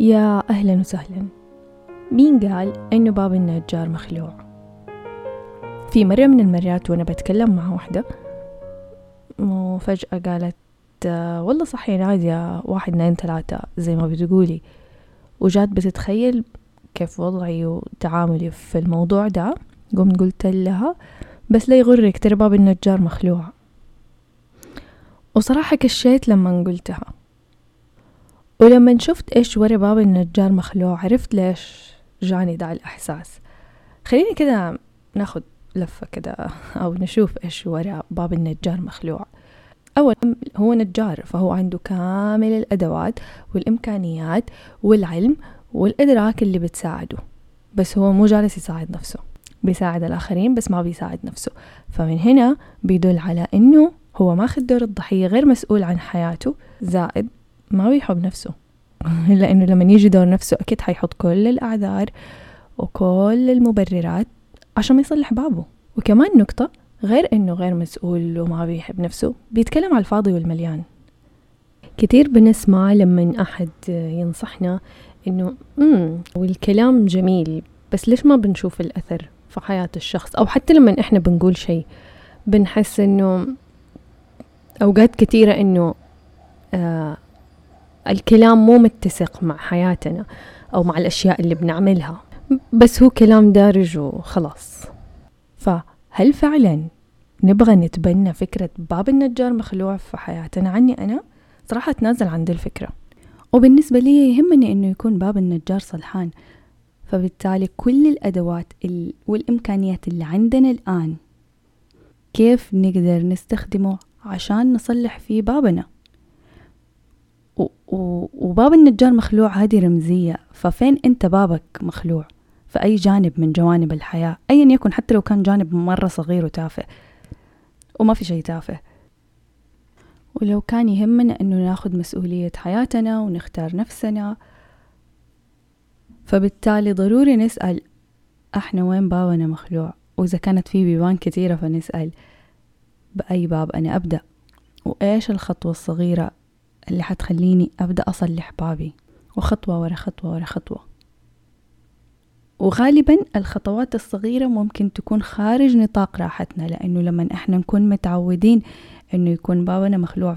يا أهلا وسهلا. مين قال إنه باب النجار مخلوع؟ في مرة من المرات وأنا بتكلم مع واحدة وفجأة قالت آه، والله صح يا نادية واحد اثنين ثلاثة زي ما بتقولي. وجات بتتخيل كيف وضعي وتعاملي في الموضوع ده. قمت قلت لها بس لا يغرك ترى باب النجار مخلوع. وصراحة كشيت لما قلتها. ولما شفت إيش ورا باب النجار مخلوع عرفت ليش جاني دا الإحساس. خليني كده ناخد لفة كده أو نشوف إيش ورا باب النجار مخلوع. أولا هو نجار فهو عنده كامل الأدوات والإمكانيات والعلم والإدراك اللي بتساعده. بس هو مو جالس يساعد نفسه. بيساعد الآخرين بس ما بيساعد نفسه. فمن هنا بيدل على إنه هو ماخذ دور الضحية غير مسؤول عن حياته زائد ما بيحب نفسه. لأنه لما يجي دور نفسه أكيد حيحط كل الأعذار وكل المبررات عشان ما يصلح بابه. وكمان نقطة غير إنه غير مسؤول وما بيحب نفسه بيتكلم على الفاضي والمليان. كتير بنسمع لما أحد ينصحنا إنه امم والكلام جميل بس ليش ما بنشوف الأثر في حياة الشخص؟ أو حتى لما إحنا بنقول شيء بنحس إنه أوقات كثيرة إنه آه الكلام مو متسق مع حياتنا أو مع الأشياء اللي بنعملها. بس هو كلام دارج وخلاص. فهل فعلا نبغى نتبنى فكرة باب النجار مخلوع في حياتنا؟ عني أنا صراحة أتنازل عن دي الفكرة. وبالنسبة لي يهمني إنه يكون باب النجار صلحان. فبالتالي كل الأدوات والإمكانيات اللي عندنا الآن كيف نقدر نستخدمه عشان نصلح فيه بابنا؟ وباب النجار مخلوع هذه رمزية ففين أنت بابك مخلوع؟ في أي جانب من جوانب الحياة أيا يكن حتى لو كان جانب مرة صغير وتافه وما في شيء تافه. ولو كان يهمنا أنه ناخد مسؤولية حياتنا ونختار نفسنا فبالتالي ضروري نسأل إحنا وين بابنا مخلوع؟ وإذا كانت في بيبان كثيرة فنسأل بأي باب أنا أبدأ؟ وإيش الخطوة الصغيرة اللي حتخليني أبدأ أصلح بابي. وخطوة ورا خطوة ورا خطوة. وغالبا الخطوات الصغيرة ممكن تكون خارج نطاق راحتنا لأنه لما إحنا نكون متعودين إنه يكون بابنا مخلوع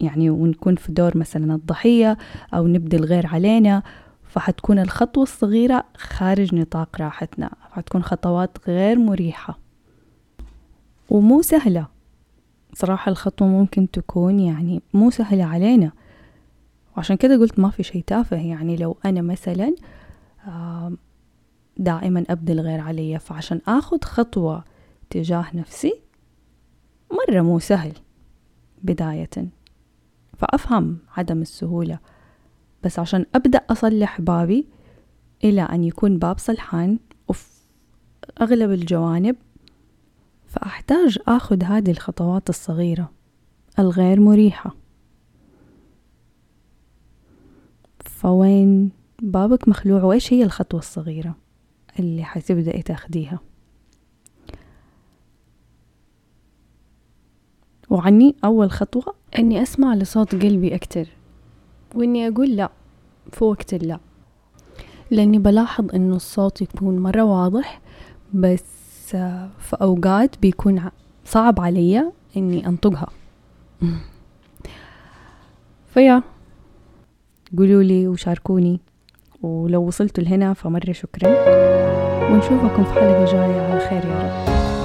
يعني ونكون في دور مثلا الضحية أو نبدي الغير علينا فحتكون الخطوة الصغيرة خارج نطاق راحتنا فحتكون خطوات غير مريحة. ومو سهلة. صراحة الخطوة ممكن تكون يعني مو سهلة علينا. وعشان كده قلت ما في شي تافه. يعني لو أنا مثلا دائما أبدي الغير علي فعشان أخذ خطوة تجاه نفسي مرة مو سهل بداية. فأفهم عدم السهولة. بس عشان أبدأ أصلح بابي إلى أن يكون باب صلحان وفي أغلب الجوانب فأحتاج أخذ هذه الخطوات الصغيرة الغير مريحة. فوين بابك مخلوع؟ وإيش هي الخطوة الصغيرة اللي حتبدأي تاخديها؟ وعني أول خطوة؟ أني أسمع لصوت قلبي أكتر وإني أقول لا في وقت لا. لأني بلاحظ إنه الصوت يكون مرة واضح بس في أوقات بيكون صعب علي إني أنطقها. فيا قولوا لي وشاركوني. ولو وصلتوا لهنا فمرة شكرا. ونشوفكم في حلقة جاية. على خير يا رب.